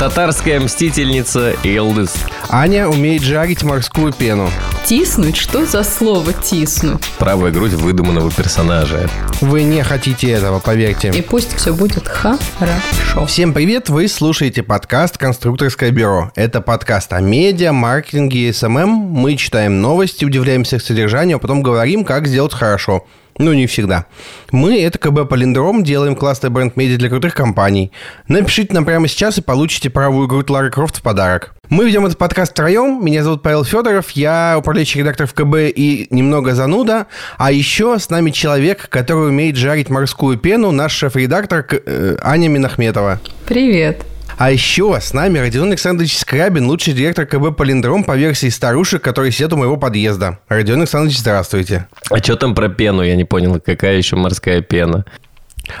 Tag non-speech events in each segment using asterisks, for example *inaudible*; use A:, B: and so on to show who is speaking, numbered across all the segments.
A: Татарская мстительница Илдыс.
B: Аня умеет жарить морскую пену.
C: Тиснуть? Что за слово тиснуть?
A: Правая грудь выдуманного персонажа.
B: Вы не хотите этого, поверьте.
C: И пусть все будет хорошо.
B: Всем привет, вы слушаете подкаст «Конструкторское бюро». Это подкаст о медиа, маркетинге и SMM. Мы читаем новости, удивляемся их содержанию, а потом говорим, как сделать хорошо. Ну, не всегда. Мы, это КБ Палиндром, делаем классный бренд медиа для крутых компаний. Напишите нам прямо сейчас и получите правую грудь Лары Крофт в подарок. Мы ведем этот подкаст втроем. Меня зовут Павел Федоров, я управляющий редактор в КБ и немного зануда. А еще с нами человек, который умеет жарить морскую пену, наш шеф-редактор э, Аня Минахметова.
C: Привет.
B: А еще с нами Родион Александрович Скрабин, лучший директор КБ «Полиндром» по версии старушек, которые сидят у моего подъезда. Родион Александрович, здравствуйте.
A: А что там про пену? Я не понял, какая еще морская пена?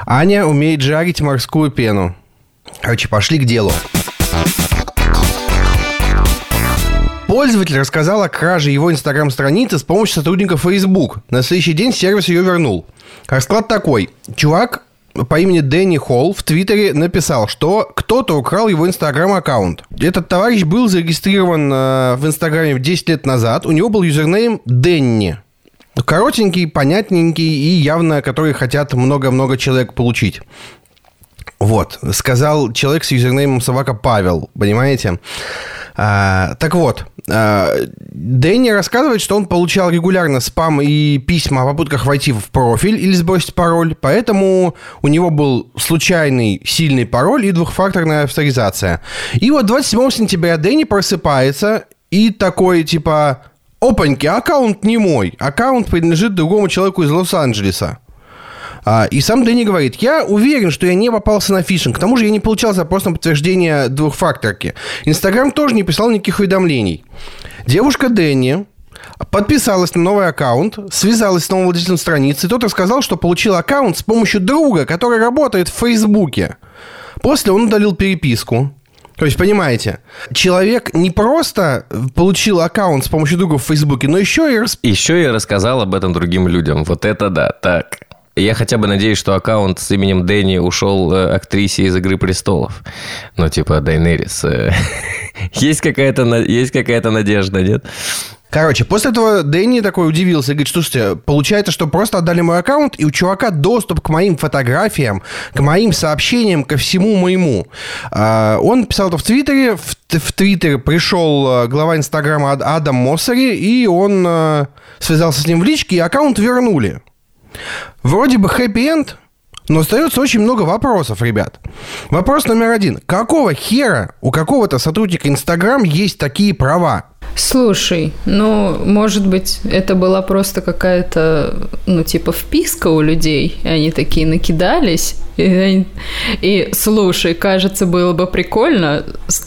B: Аня умеет жарить морскую пену. Короче, пошли к делу. Пользователь рассказал о краже его инстаграм-страницы с помощью сотрудников Facebook. На следующий день сервис ее вернул. Расклад такой. Чувак по имени Дэнни Холл в Твиттере написал, что кто-то украл его инстаграм-аккаунт. Этот товарищ был зарегистрирован э, в инстаграме 10 лет назад. У него был юзернейм Дэнни. Коротенький, понятненький и явно, который хотят много-много человек получить. Вот, сказал человек с юзернеймом собака Павел, понимаете? А, так вот, а, Дэнни рассказывает, что он получал регулярно спам и письма о попытках войти в профиль или сбросить пароль, поэтому у него был случайный сильный пароль и двухфакторная авторизация. И вот 27 сентября Дэнни просыпается и такой, типа, опаньки, аккаунт не мой, аккаунт принадлежит другому человеку из Лос-Анджелеса. А, и сам Дэнни говорит, я уверен, что я не попался на фишинг. К тому же я не получал запрос на подтверждение двухфакторки. Инстаграм тоже не писал никаких уведомлений. Девушка Дэнни подписалась на новый аккаунт, связалась с новым владельцем страницы. Тот рассказал, что получил аккаунт с помощью друга, который работает в Фейсбуке. После он удалил переписку. То есть, понимаете, человек не просто получил аккаунт с помощью друга в Фейсбуке, но еще и...
A: Еще и рассказал об этом другим людям. Вот это да, так. Я хотя бы надеюсь, что аккаунт с именем Дэнни ушел э, актрисе из «Игры престолов». Ну, типа Дайнерис. Э, *laughs* есть какая-то есть какая-то надежда, нет?
B: Короче, после этого Дэнни такой удивился и говорит, слушайте, получается, что просто отдали мой аккаунт, и у чувака доступ к моим фотографиям, к моим сообщениям, ко всему моему. А, он писал это в Твиттере, в, в Твиттер пришел э, глава Инстаграма Адам Моссери, и он связался с ним в личке, и аккаунт вернули. Вроде бы хэппи-энд, но остается очень много вопросов, ребят. Вопрос номер один. Какого хера у какого-то сотрудника Инстаграм есть такие права?
C: Слушай, ну, может быть, это была просто какая-то, ну, типа, вписка у людей, и они такие накидались, и, и слушай, кажется, было бы прикольно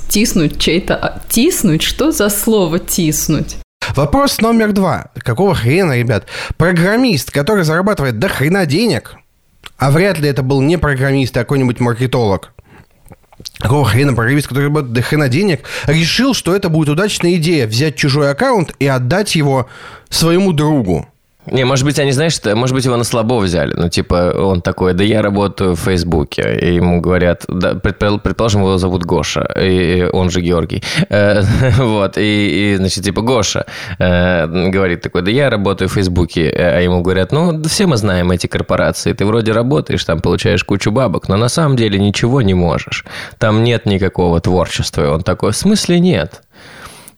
C: тиснуть чей-то... Тиснуть? Что за слово тиснуть?
B: Вопрос номер два. Какого хрена, ребят? Программист, который зарабатывает до хрена денег, а вряд ли это был не программист, а какой-нибудь маркетолог, Какого хрена программист, который работает до хрена денег, решил, что это будет удачная идея взять чужой аккаунт и отдать его своему другу.
A: Не, может быть, они, знаешь, может быть, его на слабо взяли. Ну, типа, он такой, да я работаю в Фейсбуке. И ему говорят, да, предположим, его зовут Гоша, и он же Георгий. Э, *laughs* вот, и, и, значит, типа, Гоша э, говорит такой, да я работаю в Фейсбуке. А ему говорят, ну, все мы знаем эти корпорации. Ты вроде работаешь, там получаешь кучу бабок, но на самом деле ничего не можешь. Там нет никакого творчества. И он такой, в смысле нет?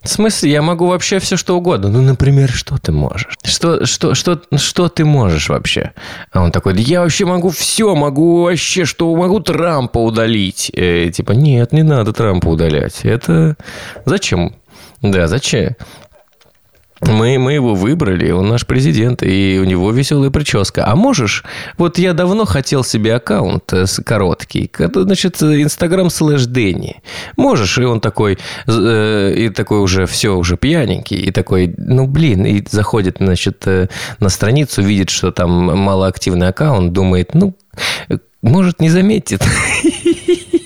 A: В смысле, я могу вообще все что угодно. Ну, например, что ты можешь? Что, что, что, что ты можешь вообще? А он такой, да я вообще могу все, могу вообще, что могу Трампа удалить. Э, типа, нет, не надо Трампа удалять. Это зачем? Да, зачем? Мы, мы его выбрали, он наш президент, и у него веселая прическа. А можешь, вот я давно хотел себе аккаунт э, короткий, значит, Инстаграм слэш Дэнни. Можешь, и он такой, э, и такой уже все, уже пьяненький, и такой, ну, блин, и заходит, значит, э, на страницу, видит, что там малоактивный аккаунт, думает, ну, может, не заметит. *laughs*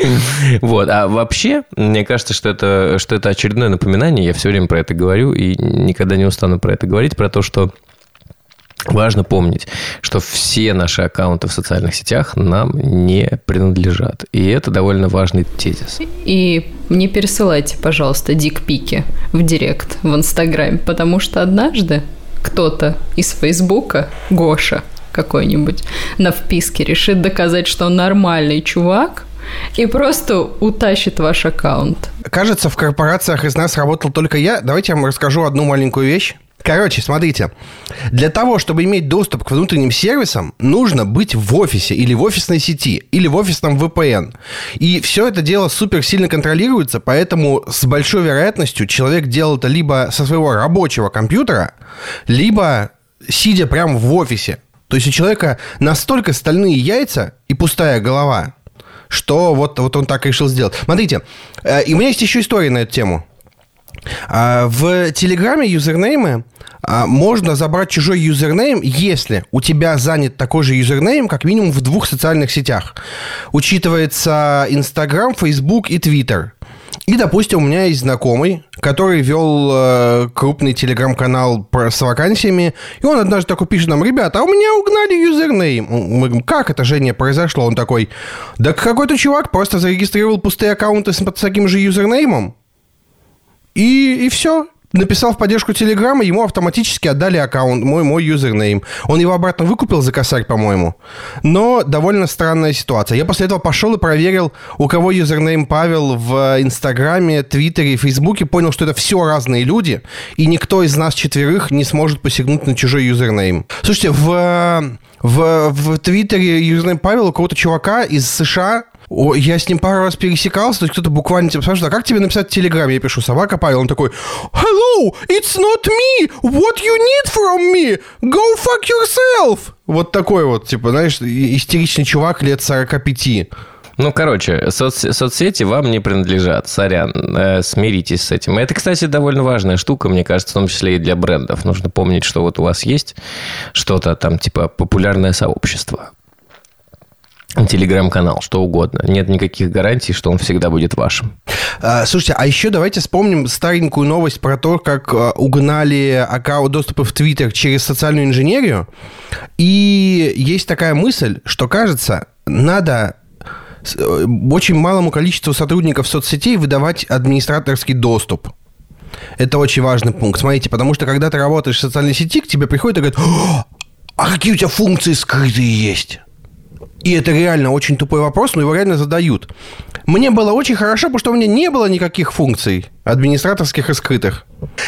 A: *laughs* Вот. А вообще, мне кажется, что это, что это очередное напоминание. Я все время про это говорю и никогда не устану про это говорить, про то, что Важно помнить, что все наши аккаунты в социальных сетях нам не принадлежат. И это довольно важный тезис.
C: И не пересылайте, пожалуйста, дикпики в директ в Инстаграме, потому что однажды кто-то из Фейсбука, Гоша какой-нибудь, на вписке решит доказать, что он нормальный чувак, и просто утащит ваш аккаунт.
B: Кажется, в корпорациях из нас работал только я. Давайте я вам расскажу одну маленькую вещь. Короче, смотрите, для того, чтобы иметь доступ к внутренним сервисам, нужно быть в офисе или в офисной сети, или в офисном VPN. И все это дело супер сильно контролируется, поэтому с большой вероятностью человек делал это либо со своего рабочего компьютера, либо сидя прямо в офисе. То есть у человека настолько стальные яйца и пустая голова, что вот, вот он так решил сделать. Смотрите, э, и у меня есть еще история на эту тему. А, в Телеграме юзернеймы а, можно забрать чужой юзернейм, если у тебя занят такой же юзернейм, как минимум в двух социальных сетях. Учитывается Инстаграм, Фейсбук и Твиттер. И, допустим, у меня есть знакомый, который вел э, крупный телеграм-канал с вакансиями, и он однажды такой пишет нам, ребята, а у меня угнали юзернейм. Мы говорим, как это, Женя, произошло? Он такой, да какой-то чувак просто зарегистрировал пустые аккаунты с, с таким же юзернеймом, и, и все. Написал в поддержку Телеграма, ему автоматически отдали аккаунт, мой, мой юзернейм. Он его обратно выкупил за косарь, по-моему. Но довольно странная ситуация. Я после этого пошел и проверил, у кого юзернейм Павел в Инстаграме, Твиттере Фейсбуке. Понял, что это все разные люди, и никто из нас четверых не сможет посягнуть на чужой юзернейм. Слушайте, в, в, в Твиттере юзернейм Павел у кого-то чувака из США о, я с ним пару раз пересекался, то есть кто-то буквально типа спрашивает, а как тебе написать в Телеграме? Я пишу, собака Павел. Он такой, hello, it's not me, what you need from me? Go fuck yourself. Вот такой вот, типа, знаешь, истеричный чувак лет 45.
A: Ну, короче, соц- соцсети вам не принадлежат. Сорян, э, смиритесь с этим. Это, кстати, довольно важная штука, мне кажется, в том числе и для брендов. Нужно помнить, что вот у вас есть что-то там, типа, популярное сообщество телеграм-канал, что угодно. Нет никаких гарантий, что он всегда будет вашим.
B: А, слушайте, а еще давайте вспомним старенькую новость про то, как а, угнали аккаунт доступа в Твиттер через социальную инженерию. И есть такая мысль, что, кажется, надо э, очень малому количеству сотрудников соцсетей выдавать администраторский доступ. Это очень важный пункт. Смотрите, потому что когда ты работаешь в социальной сети, к тебе приходят и говорят, а какие у тебя функции скрытые есть? И это реально очень тупой вопрос, но его реально задают. Мне было очень хорошо, потому что у меня не было никаких функций администраторских и скрытых.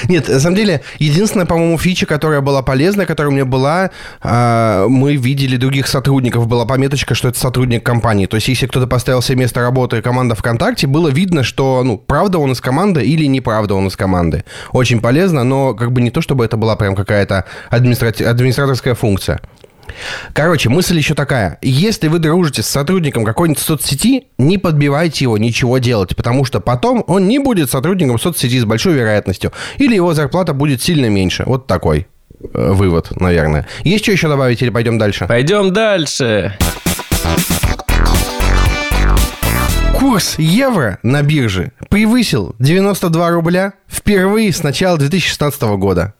B: Нет, на самом деле, единственная, по-моему, фича, которая была полезная, которая у меня была, э, мы видели других сотрудников, была пометочка, что это сотрудник компании. То есть, если кто-то поставил себе место работы команда ВКонтакте, было видно, что, ну, правда он из команды или неправда он из команды. Очень полезно, но как бы не то, чтобы это была прям какая-то административ... администраторская функция. Короче, мысль еще такая. Если вы дружите с сотрудником какой-нибудь соцсети, не подбивайте его ничего делать, потому что потом он не будет сотрудником соцсети с большой вероятностью. Или его зарплата будет сильно меньше. Вот такой э, вывод, наверное. Есть что еще добавить или пойдем дальше?
A: Пойдем дальше.
B: Курс евро на бирже превысил 92 рубля впервые с начала 2016 года.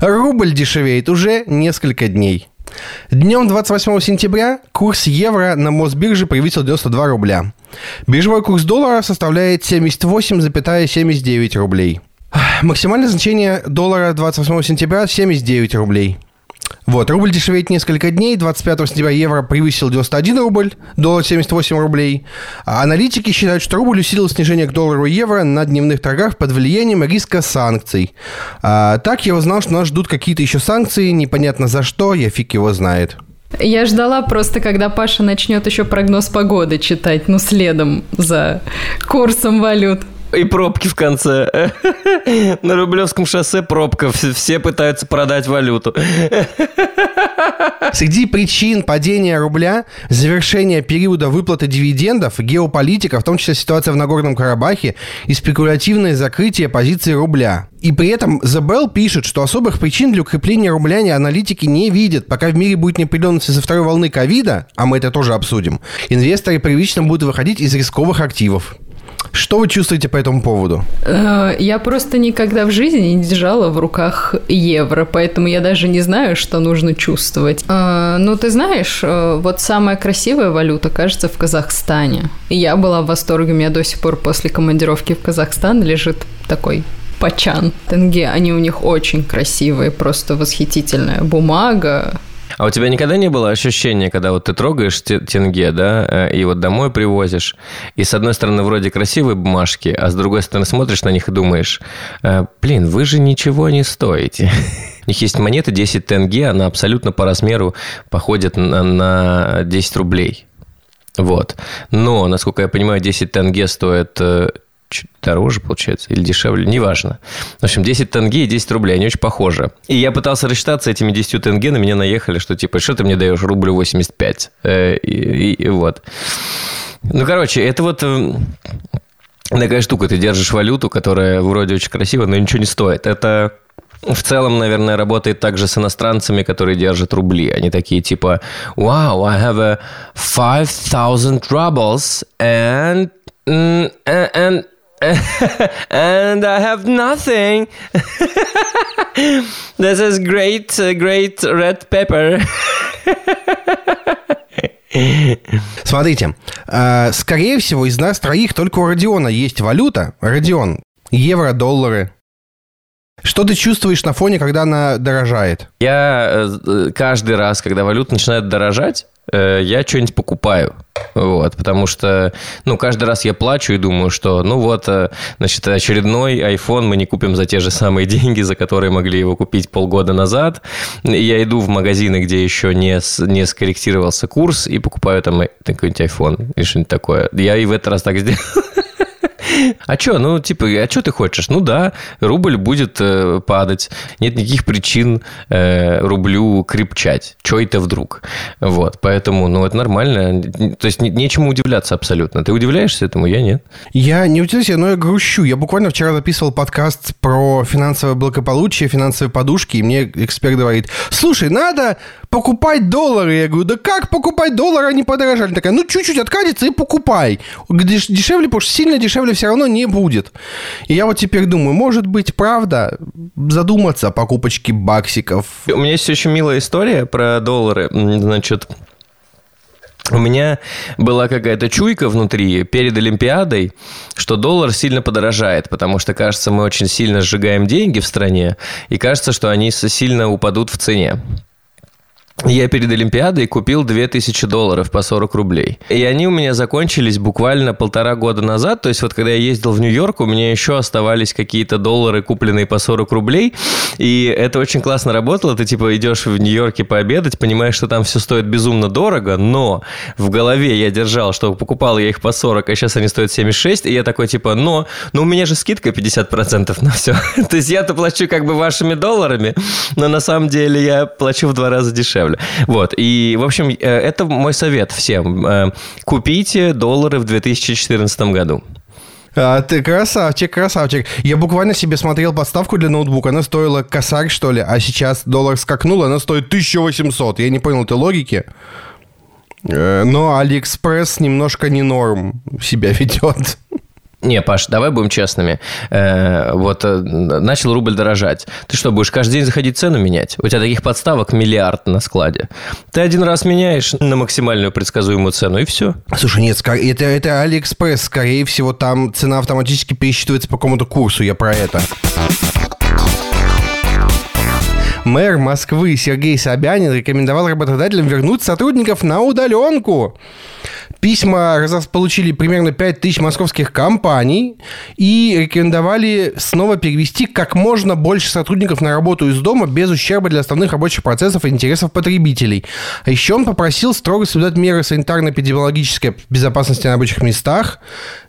B: Рубль дешевеет уже несколько дней. Днем 28 сентября курс евро на Мосбирже превысил 92 рубля. Биржевой курс доллара составляет 78,79 рублей. Максимальное значение доллара 28 сентября 79 рублей. Вот, рубль дешевеет несколько дней. 25 сентября евро превысил 91 рубль, доллар 78 рублей. А аналитики считают, что рубль усилил снижение к доллару и евро на дневных торгах под влиянием риска санкций. А, так я узнал, что нас ждут какие-то еще санкции, непонятно за что, я фиг его знает.
C: Я ждала просто, когда Паша начнет еще прогноз погоды читать, ну, следом за курсом валют.
A: И пробки в конце. *laughs* На Рублевском шоссе пробка. Все пытаются продать валюту. *laughs*
B: Среди причин падения рубля завершение периода выплаты дивидендов, геополитика, в том числе ситуация в Нагорном Карабахе и спекулятивное закрытие позиции рубля. И при этом The Bell пишет, что особых причин для укрепления рубля аналитики не видят. Пока в мире будет неопределенность из-за второй волны ковида, а мы это тоже обсудим, инвесторы привычно будут выходить из рисковых активов. Что вы чувствуете по этому поводу?
C: Э, Я просто никогда в жизни не держала в руках евро, поэтому я даже не знаю, что нужно чувствовать. Э, Ну, ты знаешь, э, вот самая красивая валюта, кажется, в Казахстане. Я была в восторге, у меня до сих пор после командировки в Казахстан лежит такой пачан тенге. Они у них очень красивые, просто восхитительная бумага,
A: А у тебя никогда не было ощущения, когда вот ты трогаешь те- тенге, да, э, и вот домой привозишь, и с одной стороны вроде красивые бумажки, а с другой стороны смотришь на них и думаешь, э, блин, вы же ничего не стоите. *laughs* У них есть монета 10 тенге, она абсолютно по размеру походит на, на 10 рублей. Вот. Но, насколько я понимаю, 10 тенге стоит э, дороже, получается, или дешевле, неважно. В общем, 10 тенге и 10 рублей, они очень похожи. И я пытался рассчитаться этими 10 тенге, на меня наехали, что типа, что ты мне даешь рубль 85? Э, и, и- и вот. Ну, короче, это вот э, такая штука. Ты держишь валюту, которая вроде очень красивая, но ничего не стоит. Это в целом, наверное, работает также с иностранцами, которые держат рубли. Они такие типа, wow, I have a 5000 rubles and, mm, and, and I have nothing. *laughs* This is great, great red pepper. *laughs*
B: Смотрите, э, скорее всего, из нас троих только у Родиона есть валюта. Родион, евро, доллары. Что ты чувствуешь на фоне, когда она дорожает?
A: Я э, каждый раз, когда валюта начинает дорожать, э, я что-нибудь покупаю. Вот, потому что, ну, каждый раз я плачу и думаю, что, ну вот, э, значит, очередной iPhone мы не купим за те же самые *laughs* деньги, за которые могли его купить полгода назад. Я иду в магазины, где еще не, не скорректировался курс, и покупаю там э, какой-нибудь iPhone или что-нибудь такое. Я и в этот раз так сделал. *laughs* А что, ну, типа, а что ты хочешь? Ну да, рубль будет э, падать. Нет никаких причин э, рублю крепчать. Че это вдруг? Вот, поэтому, ну, это нормально. То есть, не- нечему удивляться абсолютно. Ты удивляешься этому? Я нет.
B: Я не удивляюсь, но я грущу. Я буквально вчера записывал подкаст про финансовое благополучие, финансовые подушки, и мне эксперт говорит, слушай, надо покупать доллары. Я говорю, да как покупать доллары, они подорожали. Такая, ну чуть-чуть откатится и покупай. Деш- дешевле, потому что сильно дешевле все равно не будет. И я вот теперь думаю, может быть, правда, задуматься о покупочке баксиков.
A: У меня есть очень милая история про доллары. Значит, у меня была какая-то чуйка внутри перед Олимпиадой, что доллар сильно подорожает, потому что, кажется, мы очень сильно сжигаем деньги в стране, и кажется, что они сильно упадут в цене. Я перед Олимпиадой купил 2000 долларов по 40 рублей. И они у меня закончились буквально полтора года назад. То есть вот когда я ездил в Нью-Йорк, у меня еще оставались какие-то доллары, купленные по 40 рублей. И это очень классно работало. Ты типа идешь в Нью-Йорке пообедать, понимаешь, что там все стоит безумно дорого, но в голове я держал, что покупал я их по 40, а сейчас они стоят 76. И я такой типа, но, но у меня же скидка 50% на все. *laughs* То есть я-то плачу как бы вашими долларами, но на самом деле я плачу в два раза дешевле. Вот. И, в общем, э, это мой совет всем. Э, Купите доллары в 2014 году.
B: А, ты красавчик, красавчик. Я буквально себе смотрел подставку для ноутбука. Она стоила косарь, что ли, а сейчас доллар скакнул, она стоит 1800. Я не понял этой логики. Э, Но Алиэкспресс немножко не норм себя *laughs* ведет.
A: Не, Паш, давай будем честными. Э, вот э, начал рубль дорожать. Ты что, будешь каждый день заходить цену менять? У тебя таких подставок миллиард на складе. Ты один раз меняешь на максимальную предсказуемую цену, и все.
B: Слушай, нет, это, это Алиэкспресс. Скорее всего, там цена автоматически пересчитывается по какому-то курсу. Я про это. Мэр Москвы Сергей Собянин рекомендовал работодателям вернуть сотрудников на удаленку. Письма получили примерно 5 тысяч московских компаний и рекомендовали снова перевести как можно больше сотрудников на работу из дома без ущерба для основных рабочих процессов и интересов потребителей. А еще он попросил строго соблюдать меры санитарно-эпидемиологической безопасности на рабочих местах,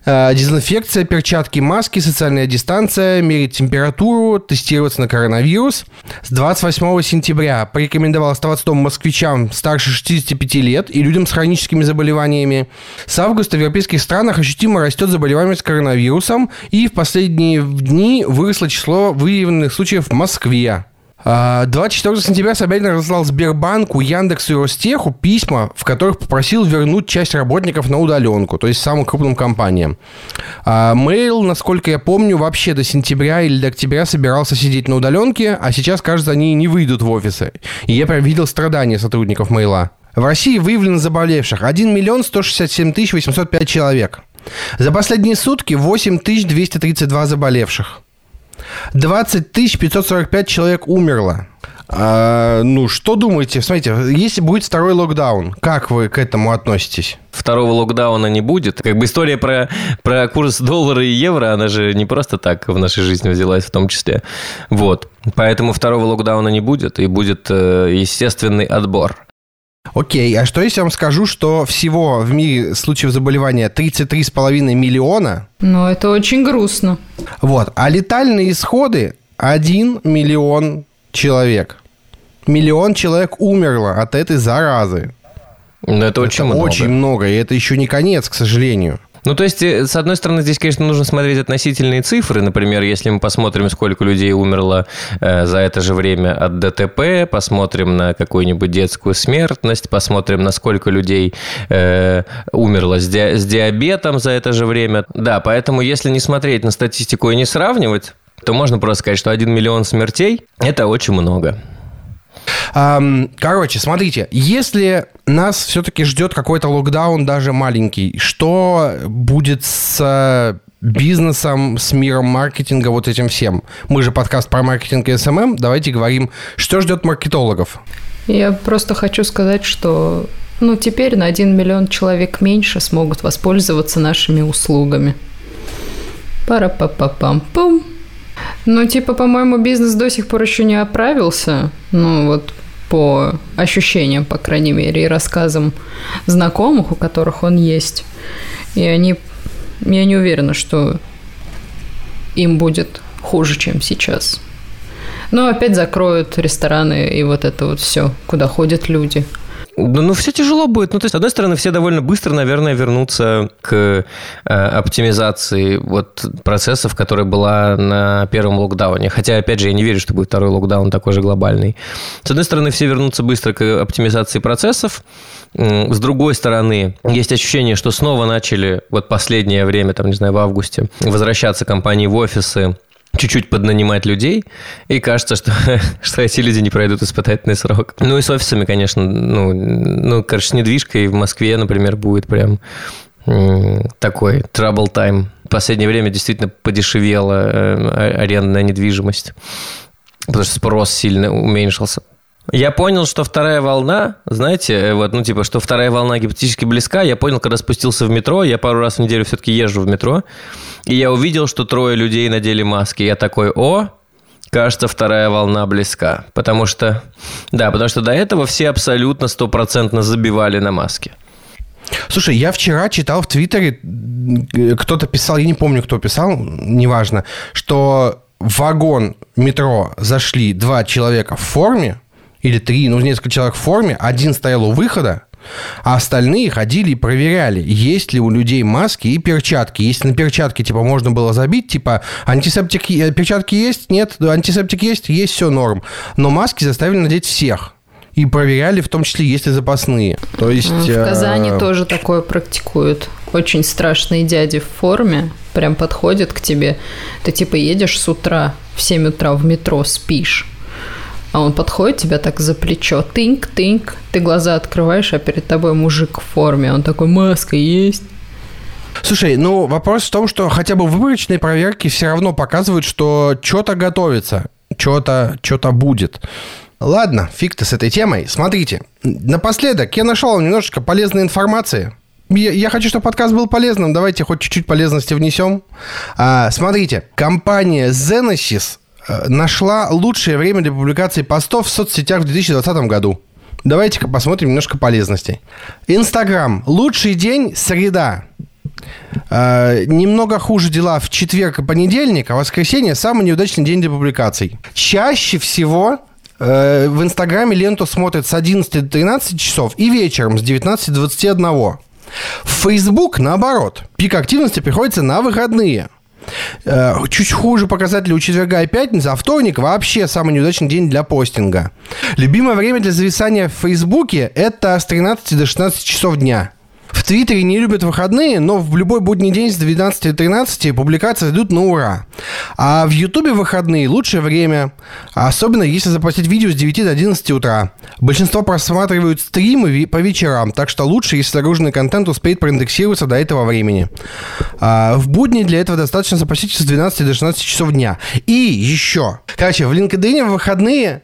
B: э, дезинфекция, перчатки, маски, социальная дистанция, мерить температуру, тестироваться на коронавирус. С 28 сентября порекомендовал оставаться дома москвичам старше 65 лет и людям с хроническими заболеваниями. С августа в европейских странах ощутимо растет заболеваемость коронавирусом, и в последние дни выросло число выявленных случаев в Москве. 24 а, сентября Собянин разослал Сбербанку, Яндексу и Ростеху письма, в которых попросил вернуть часть работников на удаленку, то есть самым крупным компаниям. Мейл, насколько я помню, вообще до сентября или до октября собирался сидеть на удаленке, а сейчас, кажется, они не выйдут в офисы. И я прям видел страдания сотрудников Мейла. В России выявлено заболевших 1 миллион 167 тысяч 805 человек. За последние сутки 8 232 заболевших. 20 545 человек умерло. А, ну, что думаете? Смотрите, если будет второй локдаун, как вы к этому относитесь?
A: Второго локдауна не будет. Как бы история про, про курс доллара и евро, она же не просто так в нашей жизни взялась в том числе. Вот. Поэтому второго локдауна не будет, и будет э, естественный отбор.
B: Окей, а что если я вам скажу, что всего в мире случаев заболевания 33,5 миллиона?
C: Ну, это очень грустно.
B: Вот, а летальные исходы 1 миллион человек. Миллион человек умерло от этой заразы.
A: Ну, это, это очень много.
B: Очень много, и это еще не конец, к сожалению.
A: Ну, то есть, э, с одной стороны, здесь, конечно, нужно смотреть относительные цифры. Например, если мы посмотрим, сколько людей умерло э, за это же время от ДТП, посмотрим на какую-нибудь детскую смертность, посмотрим, на сколько людей э, умерло с, ди- с диабетом за это же время. Да, поэтому, если не смотреть на статистику и не сравнивать, то можно просто сказать, что 1 миллион смертей – это очень много.
B: Короче, смотрите, если нас все-таки ждет какой-то локдаун, даже маленький, что будет с бизнесом, с миром маркетинга, вот этим всем. Мы же подкаст про маркетинг и СММ. Давайте говорим, что ждет маркетологов.
C: Я просто хочу сказать, что ну, теперь на 1 миллион человек меньше смогут воспользоваться нашими услугами. Пара-па-па-пам-пум. Ну, типа, по-моему, бизнес до сих пор еще не оправился. Ну, вот по ощущениям, по крайней мере, и рассказам знакомых, у которых он есть. И они... Я не уверена, что им будет хуже, чем сейчас. Но опять закроют рестораны и вот это вот все, куда ходят люди.
A: Ну, ну, все тяжело будет. Ну, то есть, с одной стороны, все довольно быстро, наверное, вернутся к э, оптимизации вот процессов, которая была на первом локдауне. Хотя, опять же, я не верю, что будет второй локдаун такой же глобальный. С одной стороны, все вернутся быстро к оптимизации процессов. С другой стороны, есть ощущение, что снова начали вот последнее время, там, не знаю, в августе, возвращаться компании в офисы, чуть-чуть поднанимать людей, и кажется, что, *laughs* что эти люди не пройдут испытательный срок. Ну и с офисами, конечно, ну, ну короче, с недвижкой в Москве, например, будет прям такой trouble time. В последнее время действительно подешевела э, арендная недвижимость, потому что спрос сильно уменьшился. Я понял, что вторая волна, знаете, э, вот, ну, типа, что вторая волна гипотетически близка. Я понял, когда спустился в метро, я пару раз в неделю все-таки езжу в метро, и я увидел, что трое людей надели маски. Я такой, о, кажется, вторая волна близка. Потому что, да, потому что до этого все абсолютно стопроцентно забивали на маски.
B: Слушай, я вчера читал в Твиттере, кто-то писал, я не помню, кто писал, неважно, что в вагон метро зашли два человека в форме, или три, ну, несколько человек в форме, один стоял у выхода, а остальные ходили и проверяли, есть ли у людей маски и перчатки. Если на перчатки, типа, можно было забить, типа, антисептик, э, перчатки есть? Нет. Антисептик есть? Есть, все норм. Но маски заставили надеть всех. И проверяли, в том числе, есть ли запасные. То есть... В
C: э, Казани э... тоже такое практикуют. Очень страшные дяди в форме прям подходят к тебе. Ты, типа, едешь с утра, в 7 утра в метро, спишь а он подходит тебя так за плечо, тынк-тынк, ты глаза открываешь, а перед тобой мужик в форме, он такой, маска есть?
B: Слушай, ну вопрос в том, что хотя бы выборочные проверки все равно показывают, что что-то готовится, что-то что будет. Ладно, фиг ты с этой темой. Смотрите, напоследок я нашел немножечко полезной информации. Я, я хочу, чтобы подкаст был полезным. Давайте хоть чуть-чуть полезности внесем. А, смотрите, компания Zenesis нашла лучшее время для публикации постов в соцсетях в 2020 году. Давайте-ка посмотрим немножко полезностей. Инстаграм. Лучший день – среда. Э, немного хуже дела в четверг и понедельник, а воскресенье – самый неудачный день для публикаций. Чаще всего э, в Инстаграме ленту смотрят с 11 до 13 часов и вечером с 19 до 21. В Facebook, наоборот, пик активности приходится на выходные – Э, чуть хуже показатели у четверга и пятницы, а вторник вообще самый неудачный день для постинга. Любимое время для зависания в Фейсбуке – это с 13 до 16 часов дня. В Твиттере не любят выходные, но в любой будний день с 12 до 13 публикации идут на ура. А в Ютубе выходные лучшее время, особенно если запустить видео с 9 до 11 утра. Большинство просматривают стримы по вечерам, так что лучше, если загруженный контент успеет проиндексироваться до этого времени. А в будни для этого достаточно запустить с 12 до 16 часов дня. И еще. Короче, в LinkedIn в выходные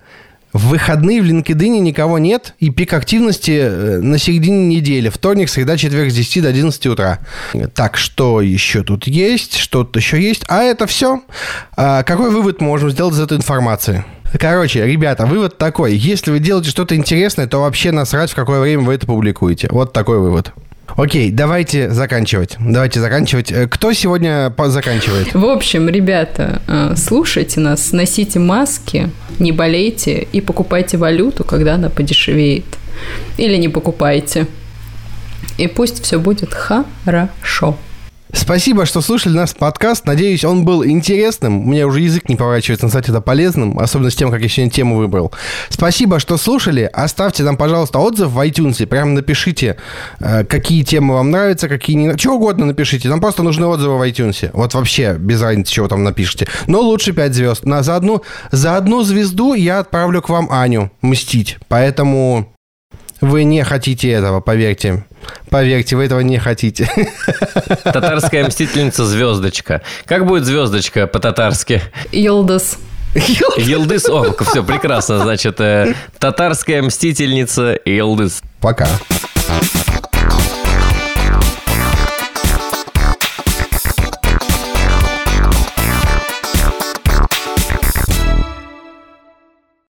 B: в выходные в LinkedIn никого нет, и пик активности э, на середине недели. Вторник, среда, четверг с 10 до 11 утра. Так, что еще тут есть? Что-то еще есть? А это все. А какой вывод можем сделать из этой информации? Короче, ребята, вывод такой. Если вы делаете что-то интересное, то вообще насрать, в какое время вы это публикуете. Вот такой вывод. Окей, давайте заканчивать. Давайте заканчивать. Э, кто сегодня заканчивает?
C: В общем, ребята, э, слушайте нас, носите маски, не болейте и покупайте валюту, когда она подешевеет. Или не покупайте. И пусть все будет хорошо.
B: Спасибо, что слушали наш подкаст. Надеюсь, он был интересным. У меня уже язык не поворачивается назвать это полезным, особенно с тем, как я сегодня тему выбрал. Спасибо, что слушали. Оставьте нам, пожалуйста, отзыв в iTunes. Прямо напишите, э, какие темы вам нравятся, какие не... Чего угодно напишите. Нам просто нужны отзывы в iTunes. Вот вообще, без разницы, чего там напишите. Но лучше 5 звезд. На, за, одну, за одну звезду я отправлю к вам Аню мстить. Поэтому вы не хотите этого, поверьте. Поверьте, вы этого не хотите. *laughs*
A: Татарская мстительница звездочка. Как будет звездочка по-татарски?
C: Йолдас.
A: Елдыс, о, все, прекрасно, значит, э, татарская мстительница Елдыс.
B: Пока.